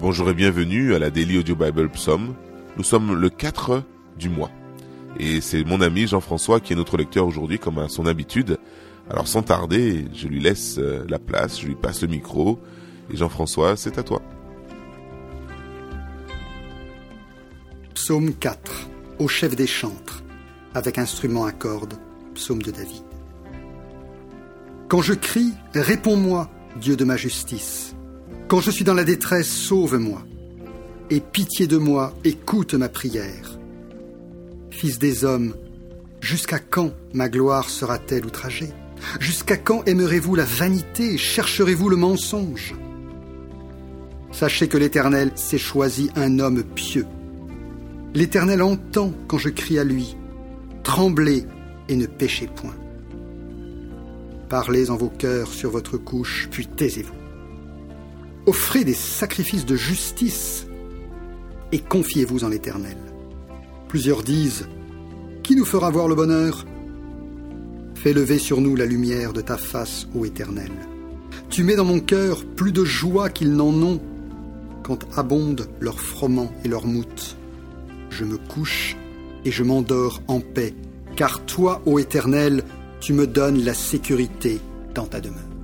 Bonjour et bienvenue à la Daily Audio Bible Psalm. Nous sommes le 4 du mois. Et c'est mon ami Jean-François qui est notre lecteur aujourd'hui comme à son habitude. Alors sans tarder, je lui laisse euh, la place, je lui passe le micro. Et Jean-François, c'est à toi. Psaume 4, au chef des chantres, avec instrument à cordes, psaume de David. Quand je crie, réponds-moi, Dieu de ma justice. Quand je suis dans la détresse, sauve-moi. Aie pitié de moi, écoute ma prière. Fils des hommes, jusqu'à quand ma gloire sera-t-elle outragée? Jusqu'à quand aimerez-vous la vanité Chercherez-vous le mensonge? Sachez que l'Éternel s'est choisi un homme pieux. L'Éternel entend quand je crie à lui. Tremblez et ne péchez point. Parlez en vos cœurs sur votre couche, puis taisez-vous. Offrez des sacrifices de justice et confiez-vous en l'Éternel. Plusieurs disent, Qui nous fera voir le bonheur? Fais lever sur nous la lumière de ta face, ô Éternel. Tu mets dans mon cœur plus de joie qu'ils n'en ont quand abondent leurs froment et leurs moutes. Je me couche et je m'endors en paix, car toi, ô Éternel, tu me donnes la sécurité dans ta demeure.